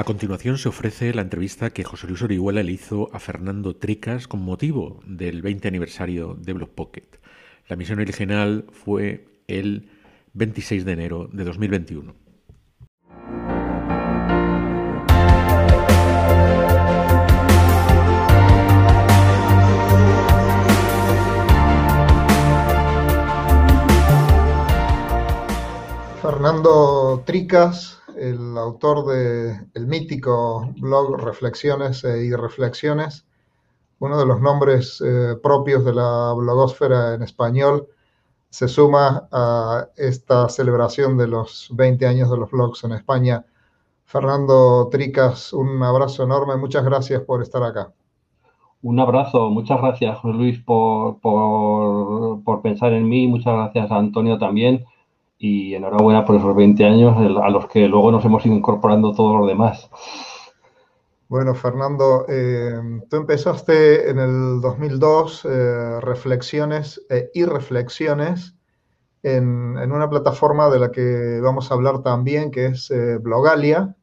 A continuación se ofrece la entrevista que José Luis Orihuela le hizo a Fernando Tricas con motivo del 20 aniversario de Blog Pocket. La misión original fue el 26 de enero de 2021. Fernando Tricas, el autor del mítico blog Reflexiones y Reflexiones, uno de los nombres eh, propios de la blogósfera en español, se suma a esta celebración de los 20 años de los blogs en España. Fernando Tricas, un abrazo enorme, muchas gracias por estar acá. Un abrazo, muchas gracias Luis por, por, por pensar en mí, muchas gracias Antonio también y enhorabuena por esos 20 años a los que luego nos hemos ido incorporando todos los demás. Bueno, Fernando, eh, tú empezaste en el 2002 eh, reflexiones eh, y reflexiones en, en, una plataforma de la que vamos a hablar también, que es Blogalia.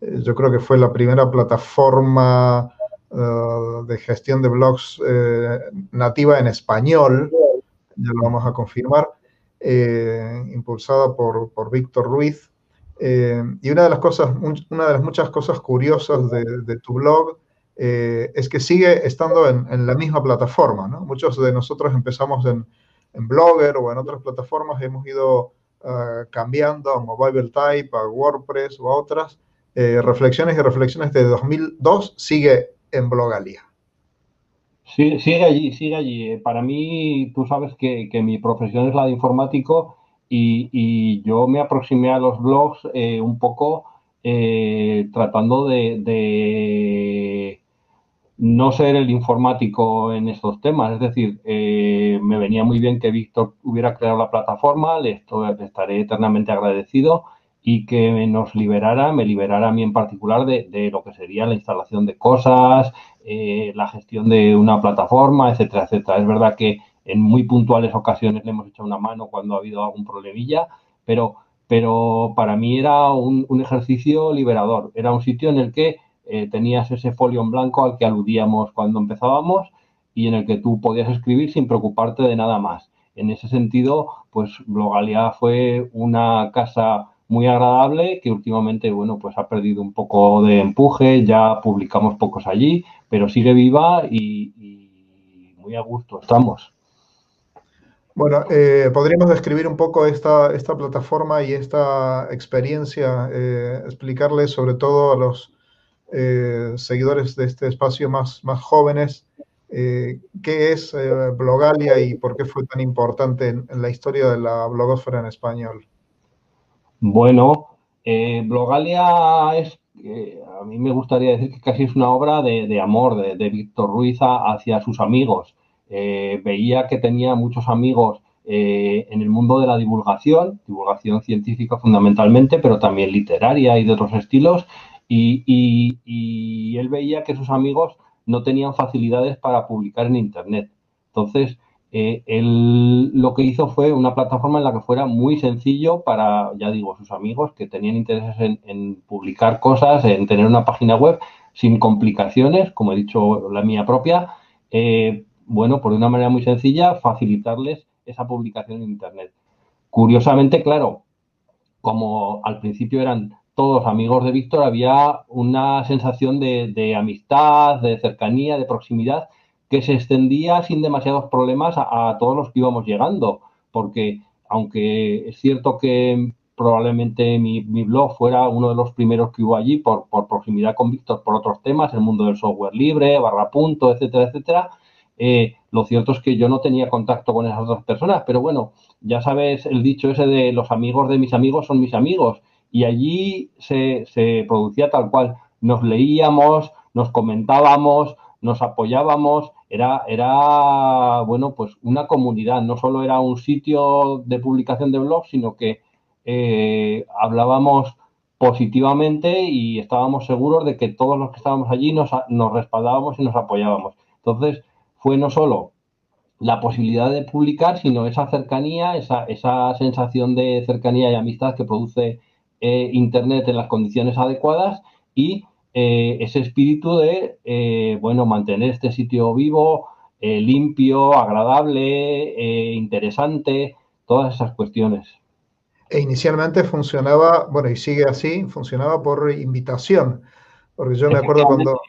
yo creo que fue la primera plataforma de gestión de blogs nativa en español, ya lo vamos a confirmar. Eh, impulsada por, por Víctor Ruiz. Eh, y una de las cosas, una de las muchas cosas curiosas de, tu blog eh, es que sigue estando en, la misma plataforma. ¿no? Muchos de nosotros empezamos en, en, Blogger o en otras plataformas, hemos ido cambiando a Mobile Type, a WordPress o a otras. reflexiones y reflexiones de 2002 sigue en Blogalia. Sí, sigue allí, sigue allí. Para mí, tú sabes que, mi profesión es la de informático y, yo me aproximé a los blogs eh, un poco eh, tratando de, no ser el informático en estos temas. Es decir, eh, me venía muy bien que Víctor hubiera creado la plataforma, le, le estaré eternamente agradecido y que nos liberara, me liberara a mí en particular de, de lo que sería la instalación de cosas, eh, la gestión de una plataforma, etcétera, etcétera. Es verdad que en muy puntuales ocasiones le hemos echado una mano cuando ha habido algún problemilla, pero, pero para mí era un, ejercicio liberador. Era un sitio en el que eh, tenías ese folio en blanco al que aludíamos cuando empezábamos y en el que tú podías escribir sin preocuparte de nada más. En ese sentido, pues Blogalia fue una casa muy agradable que últimamente, bueno, pues ha perdido un poco de empuje, ya publicamos pocos allí, pero sigue viva y, muy a gusto estamos. Bueno, eh, podríamos describir un poco esta, esta plataforma y esta experiencia, eh, explicarle sobre todo a los eh, seguidores de este espacio más, más jóvenes qué es Blogalia y por qué fue tan importante en, en la historia de la blogosfera en español. Bueno, eh, Blogalia es, eh, a mí me gustaría decir que casi es una obra de, amor de, Víctor Ruiz hacia sus amigos. Eh, veía que tenía muchos amigos en el mundo de la divulgación, divulgación científica fundamentalmente, pero también literaria y de otros estilos, y, y él veía que sus amigos no tenían facilidades para publicar en Internet. Entonces, eh, él lo que hizo fue una plataforma en la que fuera muy sencillo para, ya digo, sus amigos que tenían intereses en, publicar cosas, en tener una página web sin complicaciones, como he dicho, la mía propia. Eh, bueno, por una manera muy sencilla, facilitarles esa publicación en Internet. Curiosamente, claro, como al principio eran todos amigos de Víctor, había una sensación de amistad, de cercanía, de proximidad que se extendía sin demasiados problemas a, todos los que íbamos llegando, porque aunque es cierto que probablemente mi, blog fuera uno de los primeros que hubo allí por, proximidad con Víctor por otros temas, el mundo del software libre, barra punto, etcétera, etcétera. Eh, lo cierto es que yo no tenía contacto con esas otras personas, pero bueno, ya sabes el dicho ese de los amigos de mis amigos son mis amigos. Y allí se, se producía tal cual. Nos leíamos, nos comentábamos, nos apoyábamos, era, era, bueno, pues una comunidad, no solo era un sitio de publicación de blogs, sino que eh, hablábamos positivamente y estábamos seguros de que todos los que estábamos allí nos, nos respaldábamos y nos apoyábamos. Entonces, fue no solo la posibilidad de publicar, sino esa cercanía, esa, esa sensación de cercanía y amistad que produce Internet en las condiciones adecuadas y ese espíritu de, bueno, mantener este sitio vivo, limpio, agradable, interesante, todas esas cuestiones. E inicialmente funcionaba, bueno, y sigue así, funcionaba por invitación. Porque yo me acuerdo cuando,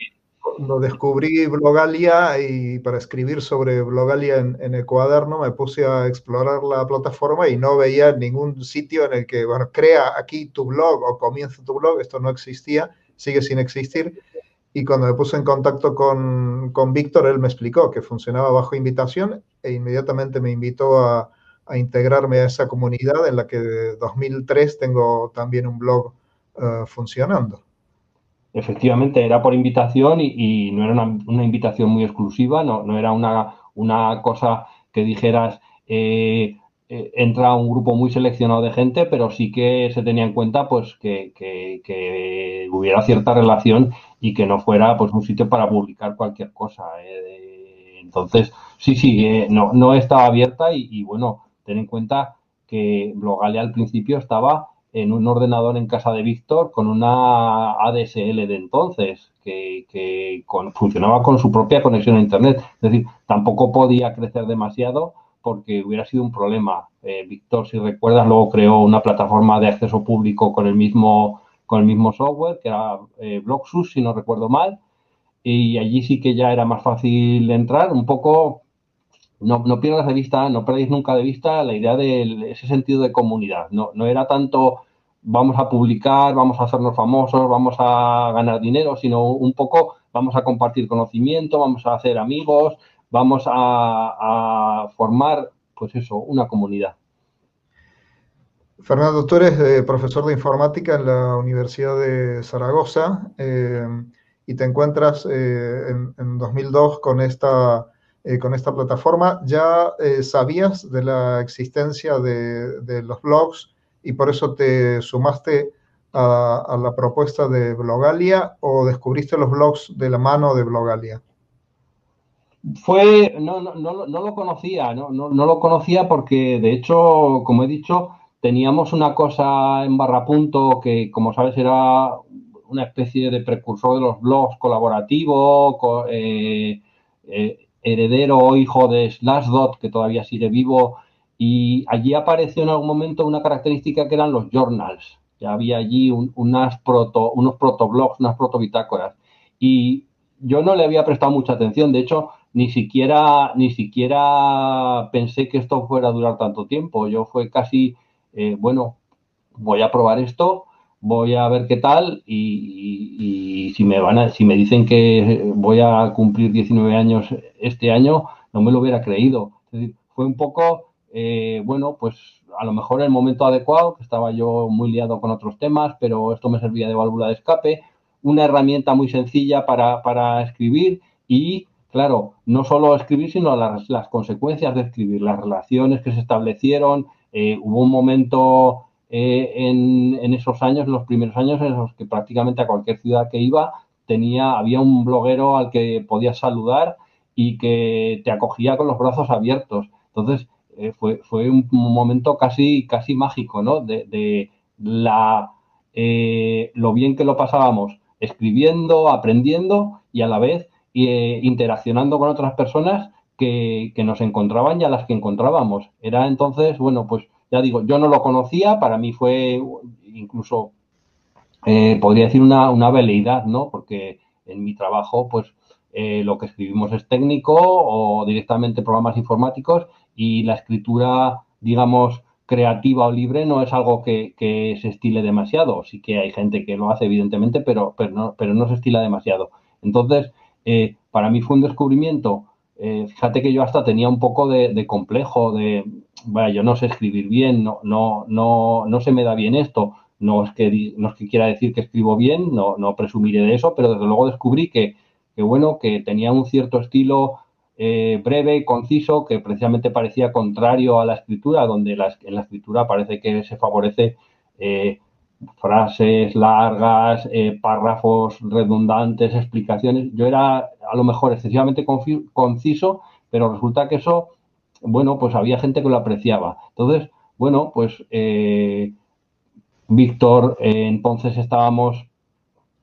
cuando descubrí Blogalia y para escribir sobre Blogalia en, el cuaderno me puse a explorar la plataforma y no veía ningún sitio en el que, bueno, crea aquí tu blog o comienza tu blog, esto no existía, sigue sin existir. Y cuando me puse en contacto con, con Víctor, él me explicó que funcionaba bajo invitación e inmediatamente me invitó a, a integrarme a esa comunidad en la que de 2003 tengo también un blog eh, funcionando. Efectivamente, era por invitación y, no era una, invitación muy exclusiva, no, no era una, una, cosa que dijeras eh, eh, entra un grupo muy seleccionado de gente, pero sí que se tenía en cuenta pues que, que, hubiera cierta relación y que no fuera pues un sitio para publicar cualquier cosa. entonces, sí, sí, no, no estaba abierta y bueno, Ten en cuenta que Blogalia al principio estaba en un ordenador en casa de Víctor con una ADSL de entonces, que, funcionaba con su propia conexión a Internet. Es decir, tampoco podía crecer demasiado porque hubiera sido un problema. Eh, Víctor, si recuerdas, luego creó una plataforma de acceso público con el mismo, con el mismo software, que era eh, Bloxus, si no recuerdo mal, y allí sí que ya era más fácil entrar, un poco no, no pierdas de vista, no perdéis nunca de vista la idea de ese sentido de comunidad. No, no era tanto vamos a publicar, vamos a hacernos famosos, vamos a ganar dinero, sino un poco vamos a compartir conocimiento, vamos a hacer amigos, vamos a, formar, pues eso, una comunidad. Fernando, tú eres eh, profesor de informática en la Universidad de Zaragoza eh, y te encuentras eh, en, en, 2002 con esta con esta plataforma, ya sabías de la existencia de, los blogs y por eso te sumaste a, la propuesta de Blogalia o descubriste los blogs de la mano de Blogalia? Fue, no, no, no, no lo conocía, no, no, lo conocía porque de hecho, como he dicho, teníamos una cosa en barrapunto que, como sabes, era una especie de precursor de los blogs colaborativos, eh, heredero o hijo de Slashdot, que todavía sigue vivo, y allí apareció en algún momento una característica que eran los journals. Ya había allí unas proto, unos protoblogs, unas protobitácoras. Y yo no le había prestado mucha atención. De hecho, ni siquiera, ni siquiera pensé que esto fuera a durar tanto tiempo. Yo fue casi, eh, bueno, voy a probar esto voy a ver qué tal y, si me van a, si me dicen que voy a cumplir 19 años este año, no me lo hubiera creído. fue un poco, eh, bueno, pues a lo mejor el momento adecuado, que estaba yo muy liado con otros temas, pero esto me servía de válvula de escape, una herramienta muy sencilla para, escribir y, claro, no solo escribir, sino las, consecuencias de escribir, las relaciones que se establecieron. Eh, hubo un momento eh, en, esos años, los primeros años en los que prácticamente a cualquier ciudad que iba tenía, había un bloguero al que podías saludar y que te acogía con los brazos abiertos. Entonces, eh, fue, fue un momento casi, casi mágico, ¿no? De, la, eh, lo bien que lo pasábamos escribiendo, aprendiendo y a la vez interaccionando con otras personas que, que, nos encontraban y a las que encontrábamos. Era entonces, bueno, pues ya digo, yo no lo conocía, para mí fue incluso, eh, podría decir, una, una veleidad, ¿no? Porque en mi trabajo, pues, eh, lo que escribimos es técnico o directamente programas informáticos y la escritura, digamos, creativa o libre no es algo que, se estile demasiado. Sí que hay gente que lo hace, evidentemente, pero, pero, no, pero no se estila demasiado. Entonces, eh, para mí fue un descubrimiento. fíjate que yo hasta tenía un poco de complejo de, bueno, yo no sé escribir bien, no, no, no, no se me da bien esto, no es que, no es que quiera decir que escribo bien, no, no presumiré de eso, pero desde luego descubrí que, que bueno, que tenía un cierto estilo eh, breve, conciso, que precisamente parecía contrario a la escritura, donde en la escritura parece que se favorece eh, frases largas, eh, párrafos redundantes, explicaciones. Yo era a lo mejor excesivamente conciso, pero resulta que eso bueno, pues había gente que lo apreciaba. Entonces, bueno, pues eh, Víctor, entonces estábamos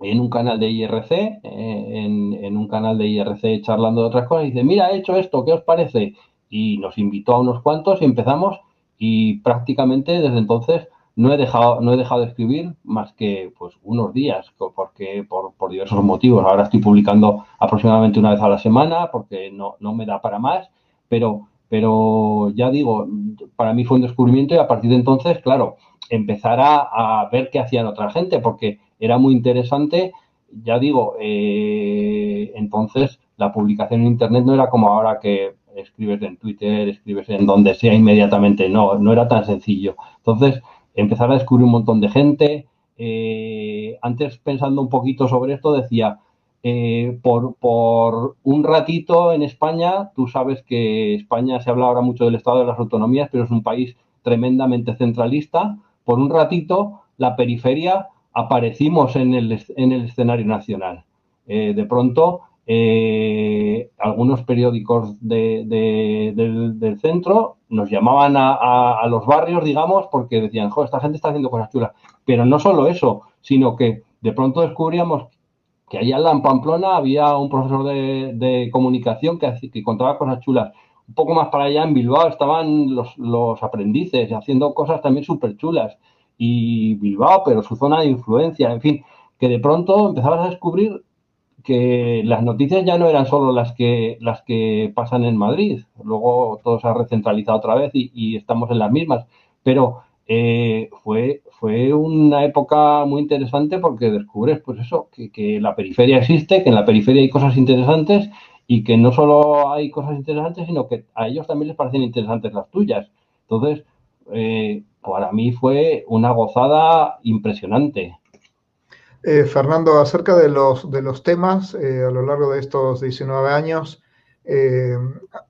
en un canal de IRC, eh, en, un canal de IRC charlando de otras cosas, y dice, mira, he hecho esto, ¿qué os parece? Y nos invitó a unos cuantos y empezamos y prácticamente desde entonces no he dejado, no he dejado de escribir más que pues unos días, porque por, por diversos motivos. Ahora estoy publicando aproximadamente una vez a la semana porque no, no me da para más, pero, pero ya digo, para mí fue un descubrimiento y a partir de entonces, claro, empezar a, a ver qué hacían otra gente, porque era muy interesante. Ya digo, eh, entonces la publicación en Internet no era como ahora que escribes en Twitter, escribes en donde sea inmediatamente, no, no era tan sencillo. Entonces, empezar a descubrir un montón de gente. Eh, antes, pensando un poquito sobre esto, decía, eh, por, por, un ratito en España, tú sabes que España se habla ahora mucho del Estado de las Autonomías, pero es un país tremendamente centralista. Por un ratito, la periferia aparecimos en el, en el escenario nacional. Eh, de pronto, eh, algunos periódicos de, del, centro nos llamaban a, los barrios, digamos, porque decían, esta gente está haciendo cosas chulas. Pero no solo eso, sino que de pronto descubríamos que allá en Pamplona había un profesor de, comunicación que, que contaba cosas chulas. Un poco más para allá, en Bilbao, estaban los, los aprendices haciendo cosas también súper chulas y Bilbao, pero su zona de influencia, en fin, que de pronto empezabas a descubrir que las noticias ya no eran solo las que, las que pasan en Madrid, luego todo se ha recentralizado otra vez y, estamos en las mismas, pero eh, fue, fue una época muy interesante porque descubres, pues eso, que, que, la periferia existe, que en la periferia hay cosas interesantes y que no solo hay cosas interesantes, sino que a ellos también les parecen interesantes las tuyas. Entonces, eh, para mí fue una gozada impresionante. Eh, Fernando, acerca de los, de los temas, eh, a lo largo de estos 19 años,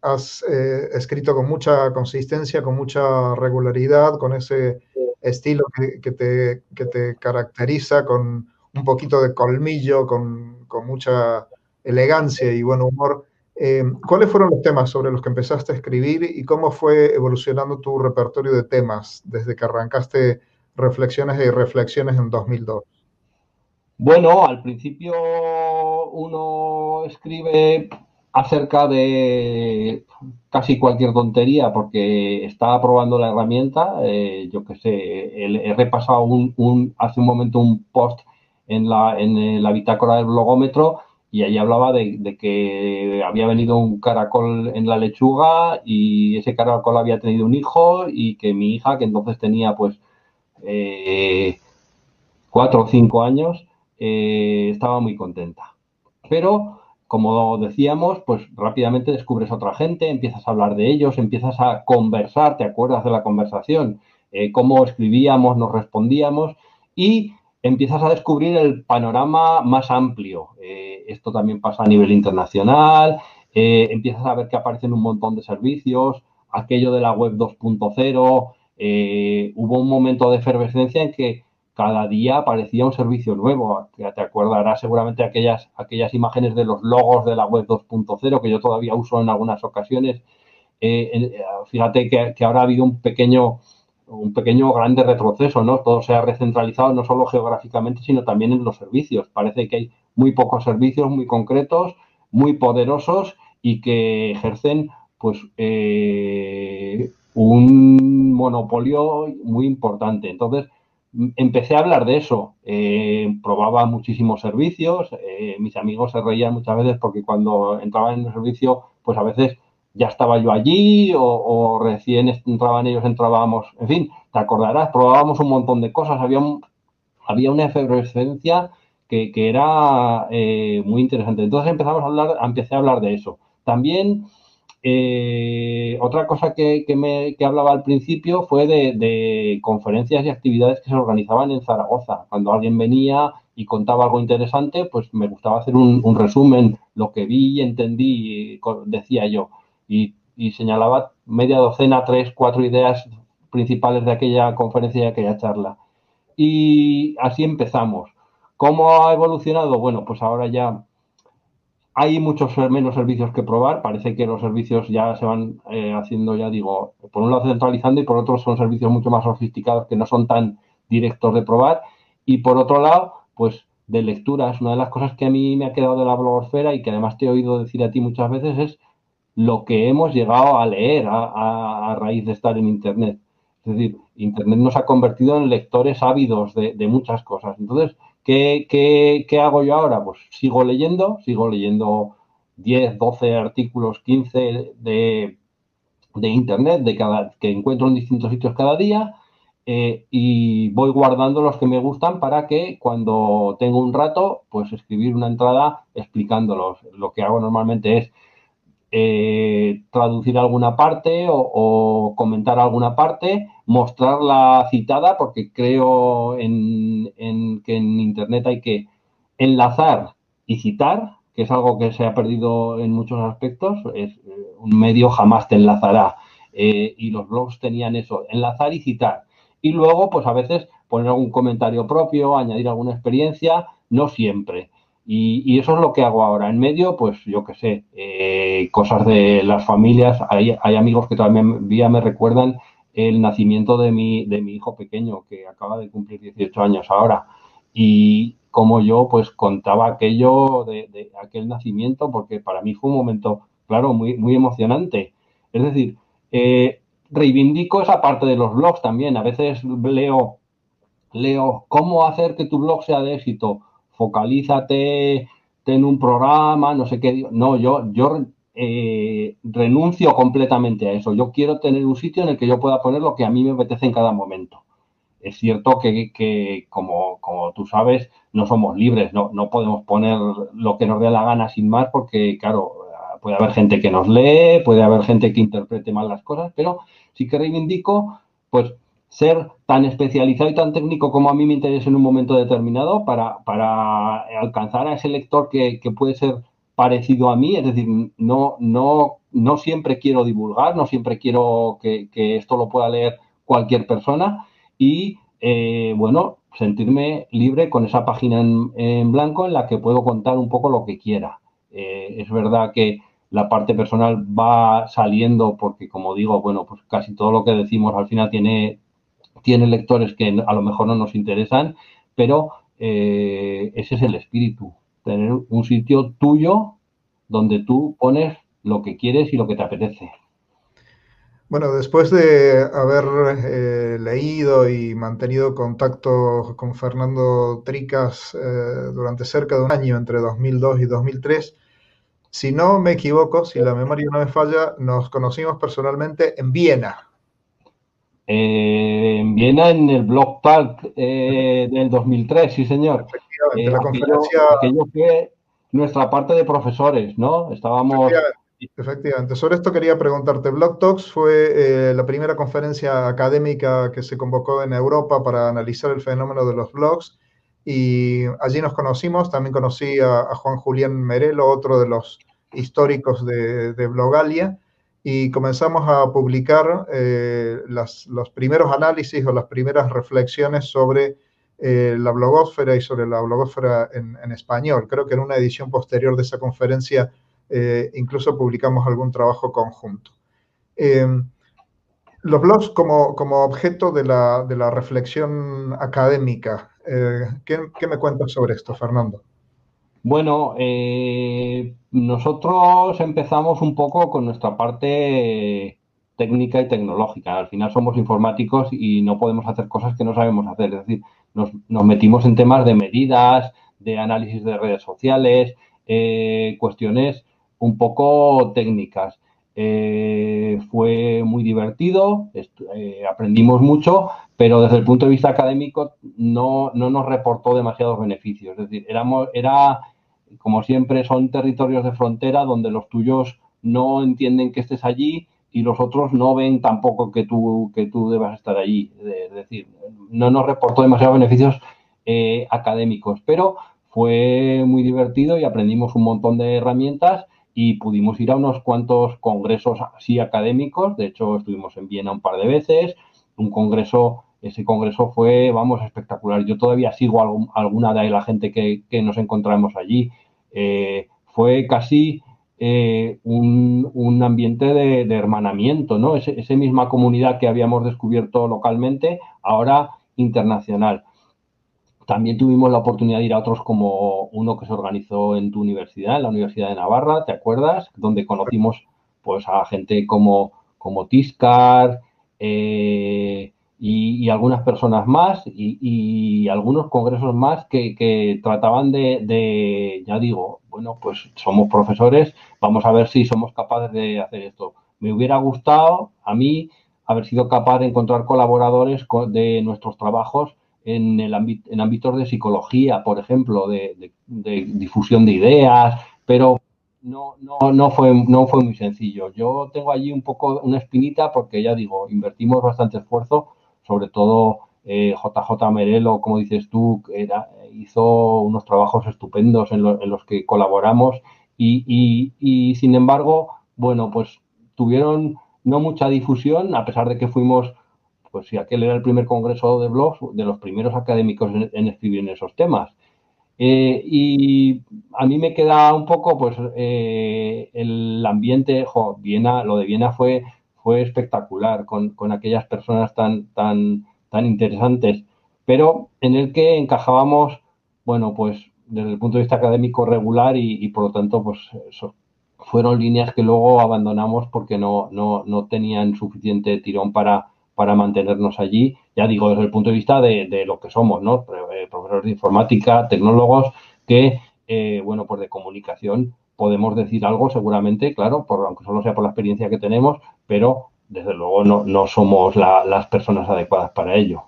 has escrito con mucha consistencia, con mucha regularidad, con ese estilo que, te, caracteriza, con un poquito de colmillo, con, con mucha elegancia y buen humor. Eh, ¿Cuáles fueron los temas sobre los que empezaste a escribir y cómo fue evolucionando tu repertorio de temas desde que arrancaste Reflexiones y Reflexiones en 2002? Bueno, al principio uno escribe acerca de casi cualquier tontería porque está probando la herramienta. Eh, yo qué sé, he repasado un, hace un momento un post en la, en la bitácora del blogómetro y ahí hablaba de, que había venido un caracol en la lechuga y ese caracol había tenido un hijo y que mi hija, que entonces tenía pues eh, cuatro o cinco años, eh, estaba muy contenta. Pero, como decíamos, pues rápidamente descubres a otra gente, empiezas a hablar de ellos, empiezas a conversar, te acuerdas de la conversación, eh, cómo escribíamos, nos respondíamos y empiezas a descubrir el panorama más amplio. Eh, esto también pasa a nivel internacional, empiezas a ver que aparecen un montón de servicios, aquello de la web 2.0, eh, hubo un momento de efervescencia en que cada día aparecía un servicio nuevo. Te acordarás seguramente aquellas, aquellas imágenes de los logos de la web 2.0 que yo todavía uso en algunas ocasiones. fíjate que, que ahora ha habido un pequeño un pequeño grande retroceso, ¿no? Todo se ha recentralizado no solo geográficamente, sino también en los servicios. Parece que hay muy pocos servicios muy concretos, muy poderosos y que ejercen, pues, eh, un monopolio muy importante. Entonces, empecé a hablar de eso. Eh, probaba muchísimos servicios. Eh, mis amigos se reían muchas veces porque cuando entraban en el servicio, pues a veces ya estaba yo allí o, recién entraban ellos, entrábamos, en fin, te acordarás, probábamos un montón de cosas, había, había una efervescencia que, era eh, muy interesante. Entonces empezamos a hablar, empecé a hablar de eso. También eh, otra cosa que, me, hablaba al principio fue de, conferencias y actividades que se organizaban en Zaragoza. Cuando alguien venía y contaba algo interesante, pues me gustaba hacer un, resumen, lo que vi y entendí, decía yo y, señalaba media docena, tres, cuatro ideas principales de aquella conferencia y aquella charla. Y así empezamos. ¿Cómo ha evolucionado? Bueno, pues ahora ya hay muchos menos servicios que probar. Parece que los servicios ya se van eh, haciendo, ya digo, por un lado centralizando y por otro son servicios mucho más sofisticados que no son tan, directos de probar. Y por otro llado, pues de lecturas, una de las cosas que a mí me ha quedado de la blogosfera y que además te he oído decir a ti muchas veces es lo que hemos llegado a leer a, raíz de estar en Internet. Es decir, Internet nos ha convertido en lectores ávidos de, muchas cosas. Entonces, ¿qué, ¿qué, hago yo ahora? Pues sigo leyendo, sigo leyendo 10, 12 artículos, 15 de, de Internet de cada, que encuentro en distintos sitios cada día eh, y voy guardando los que me gustan para que cuando tengo un rato, pues escribir una entrada explicándolos. Lo que hago normalmente es eh, traducir alguna parte o, comentar alguna parte, mostrar la citada, porque creo en, que en Internet hay que enlazar y citar, que es algo que se ha perdido en muchos aspectos. Es, eh, un medio jamás te enlazará. Eh, y los blogs tenían eso, enlazar y citar. Y luego, pues a veces poner algún comentario propio, añadir alguna experiencia, no siempre. Y, eso es lo que hago ahora. En medio, pues yo qué sé, eh, cosas de las familias. Hay, hay amigos que todavía me recuerdan el nacimiento de mi, de mi hijo pequeño, que acaba de cumplir 18 años ahora. Y como yo, pues contaba aquello de, aquel nacimiento, porque para mí fue un momento, claro, muy, muy emocionante. Es decir, eh, reivindico esa parte de los blogs también. A veces leo, leo cómo hacer que tu blog sea de éxito focalízate, ten un programa, no sé qué. No, yo, yo eh, renuncio completamente a eso. Yo quiero tener un sitio en el que yo pueda poner lo que a mí me apetece en cada momento. Es cierto que, como, como, tú sabes, no somos libres, no, no podemos poner lo que nos dé la gana sin más, porque, claro, puede haber gente que nos lee, puede haber gente que interprete mal las cosas, pero sí que reivindico, pues, ser tan especializado y tan técnico como a mí me interesa en un momento determinado para, para alcanzar a ese lector que, puede ser parecido a mí, es decir, no, no, no siempre quiero divulgar, no siempre quiero que, esto lo pueda leer cualquier persona y, eh, bueno, sentirme libre con esa página en, blanco en la que puedo contar un poco lo que quiera. Eh, es verdad que la parte personal va saliendo porque, como digo, bueno, pues casi todo lo que decimos al final tiene, tiene lectores que a lo mejor no nos interesan, pero eh, ese es el espíritu, tener un sitio tuyo donde tú pones lo que quieres y lo que te apetece. Bueno, después de haber eh, leído y mantenido contacto con Fernando Tricas eh, durante cerca de un año, entre 2002 y 2003, si no me equivoco, si la memoria no me falla, nos conocimos personalmente en Viena, eh, en Viena, en el Blog Talk eh, del 2003, sí, señor. Efectivamente, la eh, conferencia. Aquello, fue nuestra parte de profesores, ¿no? Estábamos. Efectivamente. Sobre esto quería preguntarte. Blog Talks fue la primera conferencia académica que se convocó en Europa para analizar el fenómeno de los blogs y allí nos conocimos. También conocí a, Juan Julián Merelo, otro de los históricos de, de Blogalia y comenzamos a publicar eh, los primeros análisis o las primeras reflexiones sobre eh, la blogósfera y sobre la blogósfera en, español. Creo que en una edición posterior de esa conferencia eh, incluso publicamos algún trabajo conjunto. los blogs como, como objeto de la, de la reflexión académica, ¿qué, ¿qué me cuentas sobre esto, Fernando? Bueno, eh, nosotros empezamos un poco con nuestra parte técnica y tecnológica. Al final somos informáticos y no podemos hacer cosas que no sabemos hacer. Es decir, nos, metimos en temas de medidas, de análisis de redes sociales, eh, cuestiones un poco técnicas. Eh, fue muy divertido, aprendimos mucho, pero desde el punto de vista académico no, no nos reportó demasiados beneficios. Es decir, éramos, era, como siempre, son territorios de frontera donde los tuyos no entienden que estés allí y los otros no ven tampoco que tú, que tú debas estar allí. Es decir, no nos reportó demasiados beneficios eh, académicos, pero fue muy divertido y aprendimos un montón de herramientas y pudimos ir a unos cuantos congresos así académicos. De hecho, estuvimos en Viena un par de veces, un congreso ese congreso fue, vamos, espectacular. Yo todavía sigo alguna de la gente que, nos encontramos allí. Eh, fue casi eh, un, ambiente de, hermanamiento, ¿no? Esa misma comunidad que habíamos descubierto localmente, ahora internacional. También tuvimos la oportunidad de ir a otros como uno que se organizó en tu universidad, en la Universidad de Navarra, ¿te acuerdas? Donde conocimos pues a gente como, como Tiscar eh, y, algunas personas más y, algunos congresos más que, trataban de, ya digo, bueno, pues somos profesores, vamos a ver si somos capaces de hacer esto. Me hubiera gustado a mí haber sido capaz de encontrar colaboradores de nuestros trabajos en, el en ámbitos de psicología, por ejemplo, de, difusión de ideas, pero no, no, no, fue, no fue muy sencillo. Yo tengo allí un poco una espinita porque ya digo, invertimos bastante esfuerzo, sobre todo JJ eh, Merelo, como dices tú, era, hizo unos trabajos estupendos en, los que colaboramos y, y, sin embargo, bueno, pues tuvieron no mucha difusión, a pesar de que fuimos pues si aquel era el primer congreso de blogs, de los primeros académicos en, escribir en esos temas. Eh, y a mí me queda un poco, pues, eh, el ambiente, jo, Viena, lo de Viena fue, fue espectacular, con, aquellas personas tan, tan, tan interesantes, pero en el que encajábamos, bueno, pues, desde el punto de vista académico regular y, por lo tanto, pues, fueron líneas que luego abandonamos porque no, no, no tenían suficiente tirón para, para mantenernos allí, ya digo, desde el punto de vista de, lo que somos, ¿no? Eh, profesores de informática, tecnólogos, que, eh, bueno, pues de comunicación podemos decir algo seguramente, claro, por, aunque solo sea por la experiencia que tenemos, pero desde luego no, somos las personas adecuadas para ello.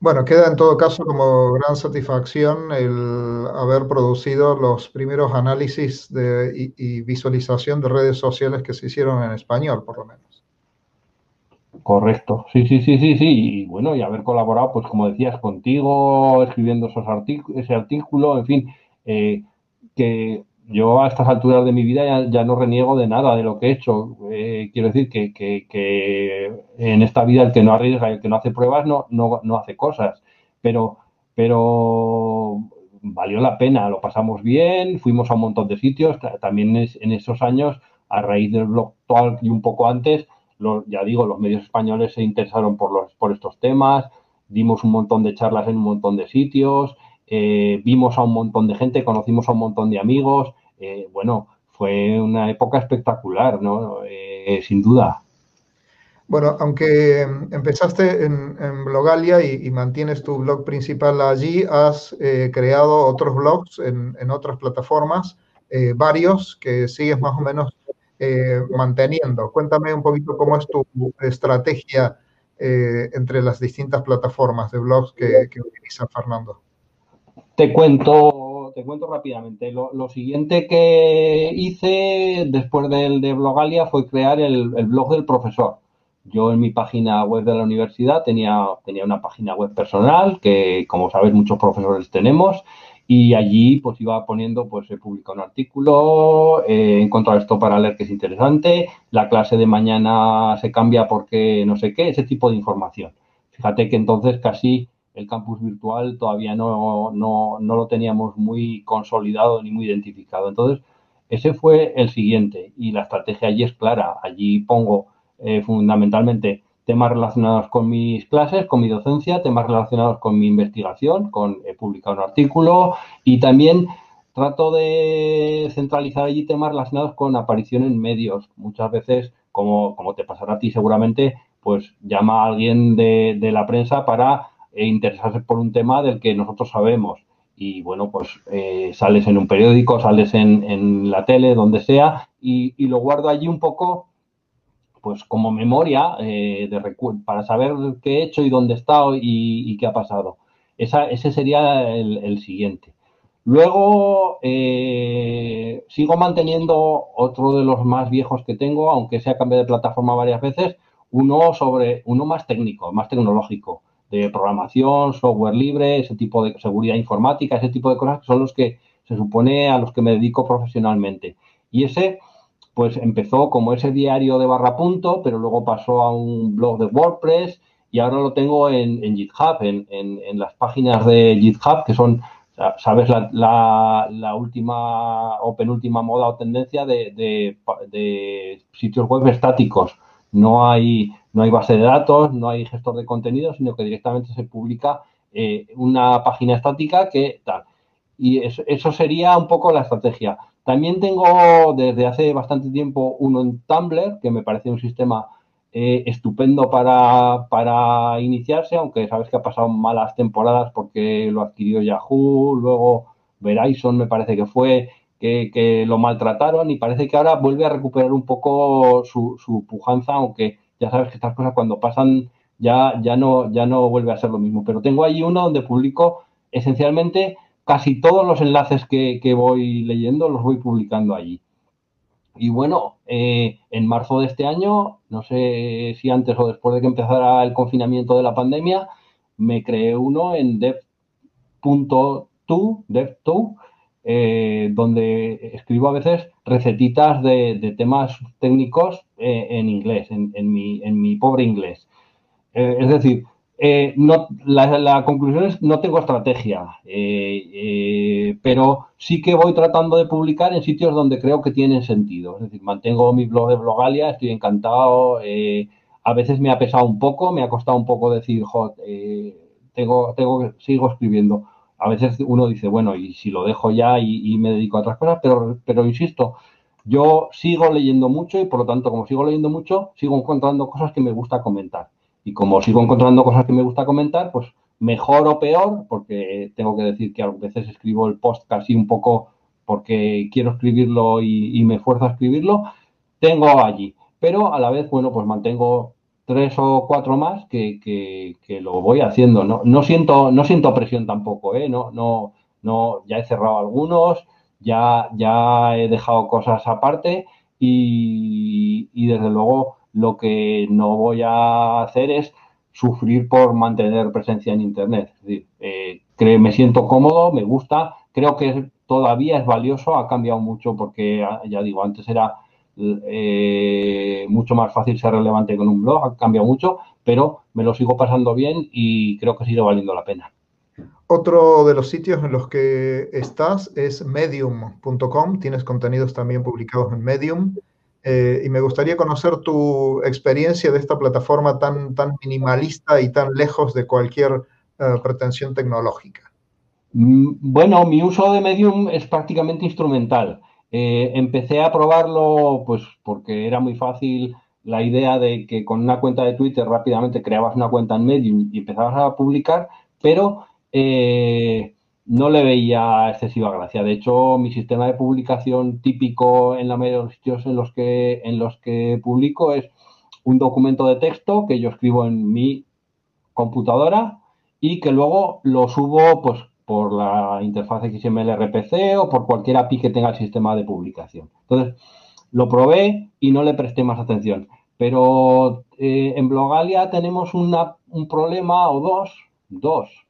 Bueno, queda en todo caso como gran satisfacción el haber producido los primeros análisis de, y visualización de redes sociales que se hicieron en español, por lo menos. Correcto, sí, sí, sí, sí, sí, y bueno, y haber colaborado, pues como decías, contigo, escribiendo esos ese artículo, en fin, eh, que yo a estas alturas de mi vida ya, no reniego de nada de lo que he hecho. Eh, quiero decir que, que, en esta vida el que no arriesga el que no hace pruebas no, no, no hace cosas, pero, pero valió la pena, lo pasamos bien, fuimos a un montón de sitios, también en esos años, a raíz del blog actual y un poco antes, ya digo, los medios españoles se interesaron por, los, por estos temas, dimos un montón de charlas en un montón de sitios, eh, vimos a un montón de gente, conocimos a un montón de amigos, eh, bueno, fue una época espectacular, ¿no? Eh, sin duda. Bueno, aunque empezaste en, Blogalia y, mantienes tu blog principal allí, has creado otros blogs en, en otras plataformas, varios que sigues más o menos eh, manteniendo. Cuéntame un poquito cómo es tu estrategia eh, entre las distintas plataformas de blogs que, utiliza Fernando. Te cuento, te cuento rápidamente. Lo, siguiente que hice después del de Blogalia fue crear el, el, blog del profesor. Yo en mi página web de la universidad tenía, tenía una página web personal que, como sabes, muchos profesores tenemos y allí pues iba poniendo, pues he publicado un artículo, he encontrado esto para leer que es interesante, la clase de mañana se cambia porque no sé qué, ese tipo de información. Fíjate que entonces casi el campus virtual todavía no, no, no lo teníamos muy consolidado ni muy identificado. Entonces, ese fue el siguiente y la estrategia allí es clara. Allí pongo eh, fundamentalmente temas relacionados con mis clases, con mi docencia, temas relacionados con mi investigación, con he publicado un artículo y también trato de centralizar allí temas relacionados con aparición en medios. Muchas veces, como, como te pasará a ti seguramente, pues llama a alguien de, la prensa para eh, interesarse por un tema del que nosotros sabemos. Y bueno, pues eh, sales en un periódico, sales en, en la tele, donde sea, y, y lo guardo allí un poco pues como memoria eh, de para saber qué he hecho y dónde he estado y, qué ha pasado. ese sería el, siguiente. Luego eh, sigo manteniendo otro de los más viejos que tengo, aunque sea cambiado de plataforma varias veces, uno sobre uno más técnico, más tecnológico, de programación, software libre, ese tipo de seguridad informática, ese tipo de cosas que son los que se supone a los que me dedico profesionalmente. Y ese pues empezó como ese diario de barra punto, pero luego pasó a un blog de WordPress y ahora lo tengo en, GitHub, en, las páginas de GitHub, que son, sabes, la, última o penúltima moda o tendencia de, sitios web estáticos. No hay, no hay base de datos, no hay gestor de contenido, sino que directamente se publica eh, una página estática que tal. Y eso, sería un poco la estrategia. También tengo desde hace bastante tiempo uno en Tumblr, que me parece un sistema eh, estupendo para, para, iniciarse, aunque sabes que ha pasado malas temporadas porque lo adquirió Yahoo, luego Verizon me parece que fue, que, lo maltrataron y parece que ahora vuelve a recuperar un poco su, su pujanza, aunque ya sabes que estas cosas cuando pasan ya, ya, no, ya no vuelve a ser lo mismo. Pero tengo ahí uno donde publico esencialmente casi todos los enlaces que, voy leyendo, los voy publicando allí. Y bueno, eh, en marzo de este año, no sé si antes o después de que empezara el confinamiento de la pandemia, me creé uno en dev.to, dev2, eh, donde escribo a veces recetitas de, temas técnicos eh, en inglés, en, mi, en, mi, pobre inglés. Es decir, no, la, conclusión es no tengo estrategia, pero sí que voy tratando de publicar en sitios donde creo que tienen sentido. Es decir, mantengo mi blog de Blogalia, estoy encantado. a veces me ha pesado un poco, me ha costado un poco decir, tengo, tengo, sigo escribiendo a veces uno dice, bueno, y si lo dejo ya y, me dedico a otras cosas, pero, pero insisto, yo sigo leyendo mucho y por lo tanto, como sigo leyendo mucho, sigo encontrando cosas que me gusta comentar. Y como sigo encontrando cosas que me gusta comentar, pues mejor o peor, porque tengo que decir que a veces escribo el post casi un poco porque quiero escribirlo y, me esfuerzo a escribirlo, tengo allí. Pero a la vez, bueno, pues mantengo tres o cuatro más que, que, lo voy haciendo. No, no, siento, no siento presión tampoco, ¿eh? No, no, no, ya he cerrado algunos, ya, ya he dejado cosas aparte y, y desde luego lo que no voy a hacer es sufrir por mantener presencia en Internet. Es decir, eh, me siento cómodo, me gusta, creo que todavía es valioso, ha cambiado mucho porque, ya digo, antes era eh, mucho más fácil ser relevante con un blog, ha cambiado mucho, pero me lo sigo pasando bien y creo que sigue valiendo la pena. Otro de los sitios en los que estás es medium.com, tienes contenidos también publicados en Medium. Eh, y me gustaría conocer tu experiencia de esta plataforma tan, tan minimalista y tan lejos de cualquier eh, pretensión tecnológica. Mm, bueno, mi uso de Medium es prácticamente instrumental. Eh, empecé a probarlo pues porque era muy fácil la idea de que con una cuenta de Twitter rápidamente creabas una cuenta en Medium y empezabas a publicar, pero no le veía excesiva gracia. De hecho, mi sistema de publicación típico en la mayoría de los sitios en los que, en los que publico es un documento de texto que yo escribo en mi computadora y que luego lo subo pues por la interfaz XML RPC o por cualquier API que tenga el sistema de publicación. Entonces, lo probé y no le presté más atención. Pero eh, en Blogalia tenemos un problema o dos, dos,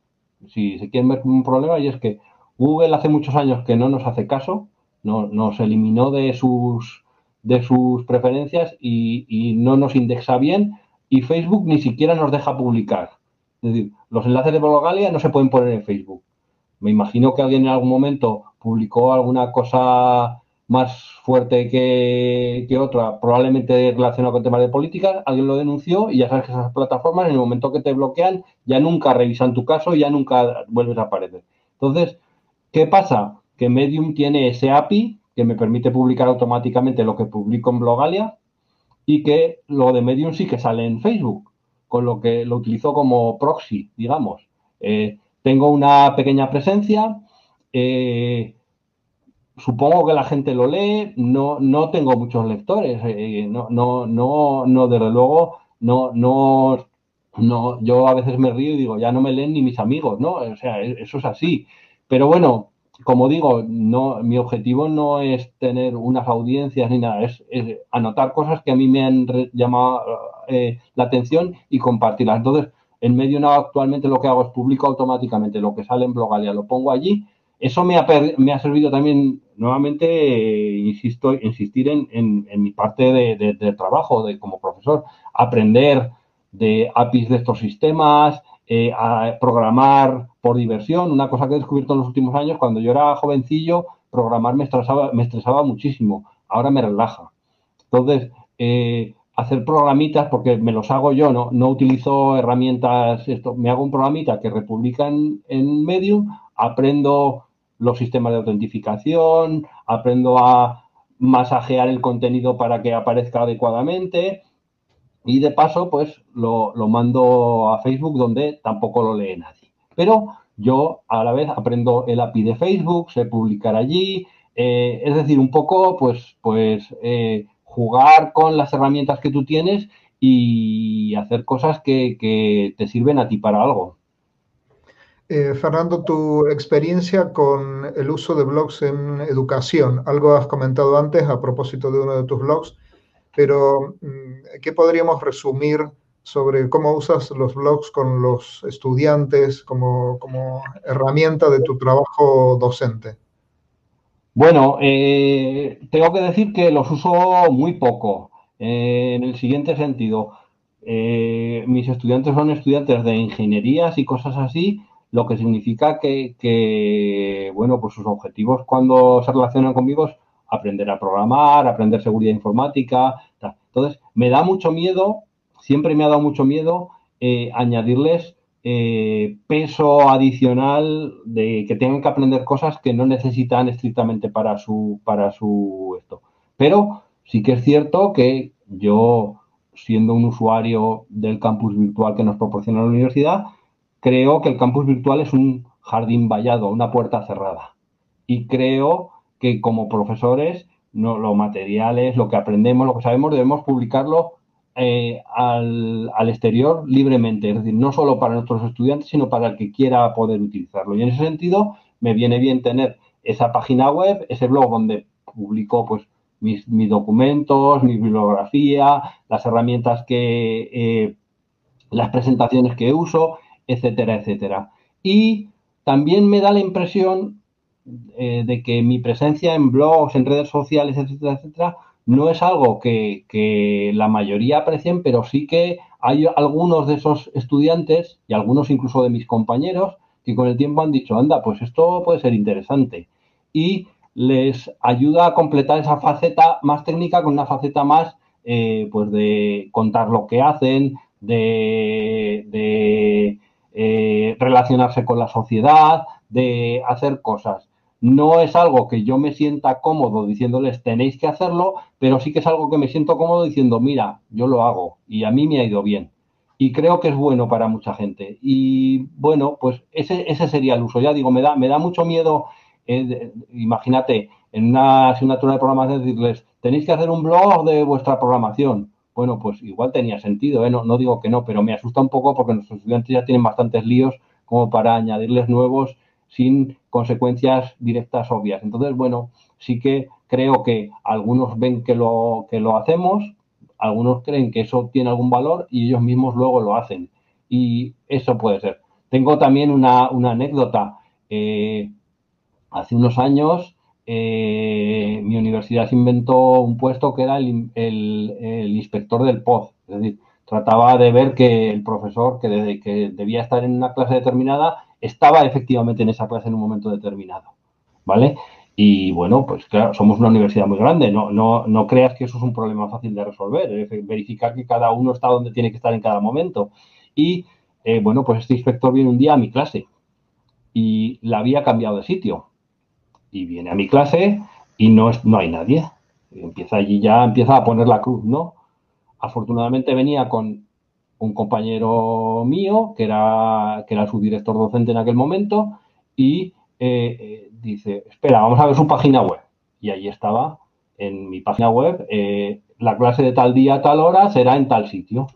si se quieren ver un problema, y es que Google hace muchos años que no nos hace caso, no, nos eliminó de sus, de sus preferencias y, y no nos indexa bien, y Facebook ni siquiera nos deja publicar. Es decir, los enlaces de Blogalia no se pueden poner en Facebook. Me imagino que alguien en algún momento publicó alguna cosa más fuerte que, otra, probablemente relacionada con temas de política, alguien lo denunció y ya sabes que esas plataformas en el momento que te bloquean ya nunca revisan tu caso y ya nunca vuelves a aparecer. Entonces, ¿qué pasa? Que Medium tiene ese API que me permite publicar automáticamente lo que publico en Blogalia y que lo de Medium sí que sale en Facebook, con lo que lo utilizo como proxy, digamos. Eh, tengo una pequeña presencia, eh, supongo que la gente lo lee, no, no tengo muchos lectores, eh, no, no, no, no, desde luego, no, no, no, yo a veces me río y digo, ya no me leen ni mis amigos, ¿no? O sea, e, eso es así. Pero bueno, como digo, no, mi objetivo no es tener unas audiencias ni nada, es, anotar cosas que a mí me han llamado eh, la atención y compartirlas. Entonces, en medio no actualmente lo que hago es publico automáticamente lo que sale en Blogalia, lo pongo allí. Eso me ha, me ha servido también, nuevamente, insisto, insistir en, en, mi parte de, trabajo de, como profesor, aprender de APIs de estos sistemas, eh, a programar por diversión, una cosa que he descubierto en los últimos años, cuando yo era jovencillo, programar me estresaba, me estresaba muchísimo, ahora me relaja. Entonces, eh, hacer programitas porque me los hago yo, no, no utilizo herramientas, esto, me hago un programita que republica en, en Medium, aprendo los sistemas de autentificación, aprendo a masajear el contenido para que aparezca adecuadamente y de paso pues lo, mando a Facebook donde tampoco lo lee nadie. Pero yo a la vez aprendo el API de Facebook, sé publicar allí, eh, es decir, un poco pues, pues eh, jugar con las herramientas que tú tienes y hacer cosas que, que te sirven a ti para algo. Eh, Fernando, tu experiencia con el uso de blogs en educación. Algo has comentado antes a propósito de uno de tus blogs, pero mm, ¿qué podríamos resumir sobre cómo usas los blogs con los estudiantes como, como herramienta de tu trabajo docente? Bueno, eh, tengo que decir que los uso muy poco. Eh, en el siguiente sentido, mis estudiantes son estudiantes de ingenierías y cosas así, lo que significa que, bueno, pues sus objetivos cuando se relacionan conmigo es aprender a programar, aprender seguridad informática. Entonces, me da mucho miedo, siempre me ha dado mucho miedo añadirles eh, peso adicional de que tengan que aprender cosas que no necesitan estrictamente para su, para su esto. Pero sí que es cierto que yo, siendo un usuario del campus virtual que nos proporciona la universidad, creo que el campus virtual es un jardín vallado, una puerta cerrada. Y creo que como profesores, no, los materiales, lo que aprendemos, lo que sabemos, debemos publicarlo eh, al, al, exterior libremente, es decir, no solo para nuestros estudiantes, sino para el que quiera poder utilizarlo. Y en ese sentido, me viene bien tener esa página web, ese blog donde publico pues, mis, mis documentos, mi bibliografía, las herramientas que, eh, las presentaciones que uso, etcétera, etcétera. Y también me da la impresión eh, de que mi presencia en blogs, en redes sociales, etcétera, etcétera, no es algo que, la mayoría aprecien, pero sí que hay algunos de esos estudiantes y algunos incluso de mis compañeros que con el tiempo han dicho, anda, pues esto puede ser interesante. Y les ayuda a completar esa faceta más técnica con una faceta más, eh, pues de contar lo que hacen, de, eh, relacionarse con la sociedad, de hacer cosas. No es algo que yo me sienta cómodo diciéndoles tenéis que hacerlo, pero sí que es algo que me siento cómodo diciendo, mira, yo lo hago y a mí me ha ido bien. Y creo que es bueno para mucha gente. Y bueno, pues ese, ese sería el uso. Ya digo, me da, me da mucho miedo, eh, imagínate, en una asignatura de programación decirles, tenéis que hacer un blog de vuestra programación. Bueno, pues igual tenía sentido, ¿eh? no, digo que no, pero me asusta un poco porque nuestros estudiantes ya tienen bastantes líos como para añadirles nuevos sin consecuencias directas obvias. Entonces, bueno, sí que creo que algunos ven que lo, que lo hacemos, algunos creen que eso tiene algún valor y ellos mismos luego lo hacen. Y eso puede ser. Tengo también una, anécdota. Eh, hace unos años eh, mi universidad inventó un puesto que era el, inspector del POZ. Es decir, trataba de ver que el profesor, que, que debía estar en una clase determinada, estaba efectivamente en esa clase en un momento determinado, ¿vale? Y bueno, pues claro, somos una universidad muy grande, no, no, no creas que eso es un problema fácil de resolver, es verificar que cada uno está donde tiene que estar en cada momento. Y eh, bueno, pues este inspector viene un día a mi clase y la había cambiado de sitio. Y viene a mi clase y no, es, no hay nadie. Empieza allí ya, empieza a poner la cruz, ¿no? Afortunadamente venía con un compañero mío, que era, que era su director docente en aquel momento, y eh, eh, dice, espera, vamos a ver su página web. Y ahí estaba, en mi página web, eh, la clase de tal día, tal hora, será en tal sitio.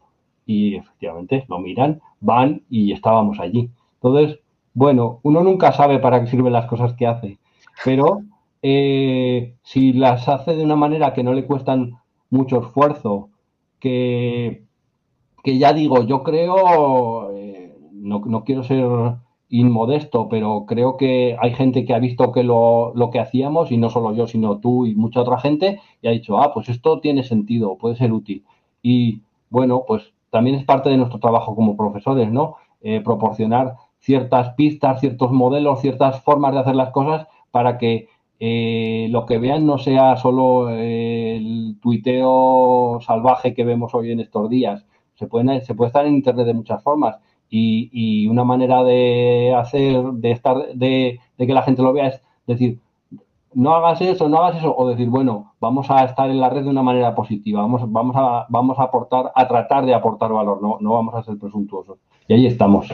Y efectivamente, lo miran, van y estábamos allí. Entonces, bueno, uno nunca sabe para qué sirven las cosas que hace, pero si las hace de una manera que no le cuestan mucho esfuerzo, que que ya digo, yo creo, eh, no, no, quiero ser inmodesto, pero creo que hay gente que ha visto que lo, lo, que hacíamos, y no solo yo, sino tú y mucha otra gente, y ha dicho, ah, pues esto tiene sentido, puede ser útil. Y bueno, pues también es parte de nuestro trabajo como profesores, ¿no? Eh, proporcionar ciertas pistas, ciertos modelos, ciertas formas de hacer las cosas para que eh, lo que vean no sea solo el tuiteo salvaje que vemos hoy en estos días. Se puede, se puede estar en Internet de muchas formas y, y una manera de hacer, de estar, de, de, que la gente lo vea es decir, no hagas eso, no hagas eso, o decir, bueno, vamos a estar en la red de una manera positiva, vamos, vamos, a, vamos a aportar, a tratar de aportar valor, no, no vamos a ser presuntuosos. Y ahí estamos.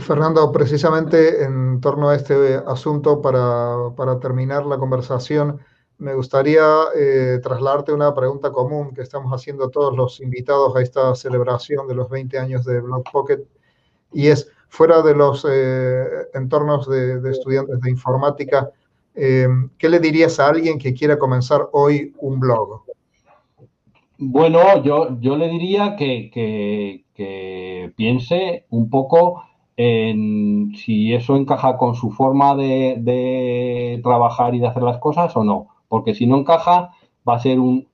Fernando, precisamente en torno a este asunto, para, para terminar la conversación, me gustaría eh, trasladarte una pregunta común que estamos haciendo todos los invitados a esta celebración de los 20 años de Blog Pocket, y es, fuera de los eh, entornos de, estudiantes de informática, eh, ¿qué le dirías a alguien que quiera comenzar hoy un blog? Bueno, yo, yo le diría que, que piense un poco en si eso encaja con su forma de, de, trabajar y de hacer las cosas o no. Porque si no encaja, va a ser un,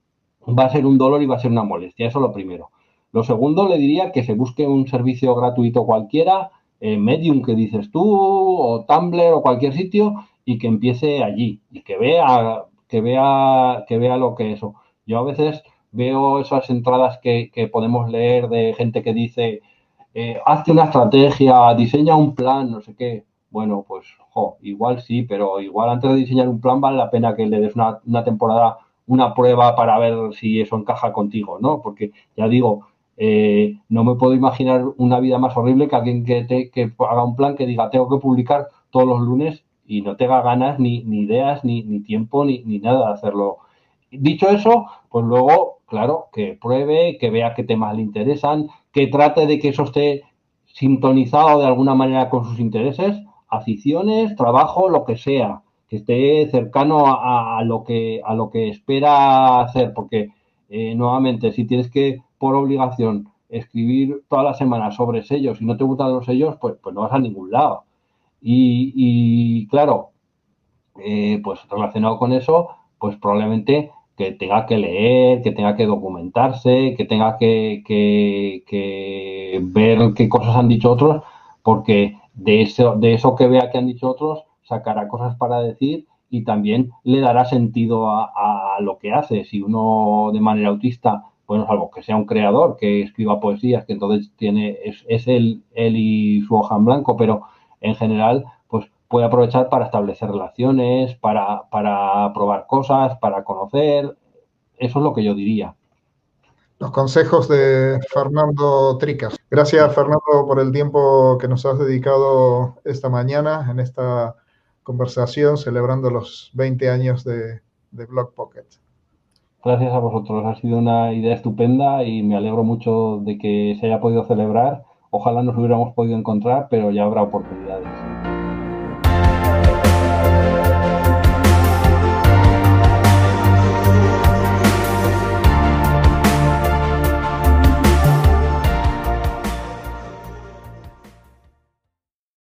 va a ser un dolor y va a ser una molestia. Eso es lo primero. Lo segundo, le diría que se busque un servicio gratuito cualquiera, eh, Medium que dices tú, o Tumblr o cualquier sitio, y que empiece allí y que vea, que vea, que vea lo que eso. Yo a veces veo esas entradas que, que podemos leer de gente que dice eh, hazte una estrategia, diseña un plan, no sé qué. Bueno, pues jo, igual sí, pero igual antes de diseñar un plan vale la pena que le des una, temporada, una prueba para ver si eso encaja contigo, ¿no? Porque ya digo, eh, no me puedo imaginar una vida más horrible que alguien que, te, que haga un plan que diga tengo que publicar todos los lunes y no tenga ganas ni, ni ideas, ni, ni tiempo, ni, ni nada de hacerlo. Dicho eso, pues luego, claro, que pruebe, que vea qué temas le interesan, que trate de que eso esté sintonizado de alguna manera con sus intereses, aficiones, trabajo, lo que sea, que esté cercano a, lo, que, a lo que espera hacer, porque eh, nuevamente, si tienes que, por obligación, escribir todas las semanas sobre sellos y no te gustan los sellos, pues, pues no vas a ningún lado. Y, y claro, eh, pues relacionado con eso, pues probablemente que tenga que leer, que tenga que documentarse, que tenga que, que, ver qué cosas han dicho otros, porque de eso, de eso que vea que han dicho otros, sacará cosas para decir y también le dará sentido a, lo que hace. Si uno de manera autista, bueno, salvo que sea un creador que escriba poesías, que entonces tiene, es, es él, él y su hoja en blanco, pero en general, puede aprovechar para establecer relaciones, para, para probar cosas, para conocer. Eso es lo que yo diría. Los consejos de Fernando Tricas. Gracias, Fernando, por el tiempo que nos has dedicado esta mañana en esta conversación celebrando los 20 años de, de Blog Pocket. Gracias a vosotros, ha sido una idea estupenda y me alegro mucho de que se haya podido celebrar. Ojalá nos hubiéramos podido encontrar, pero ya habrá oportunidades.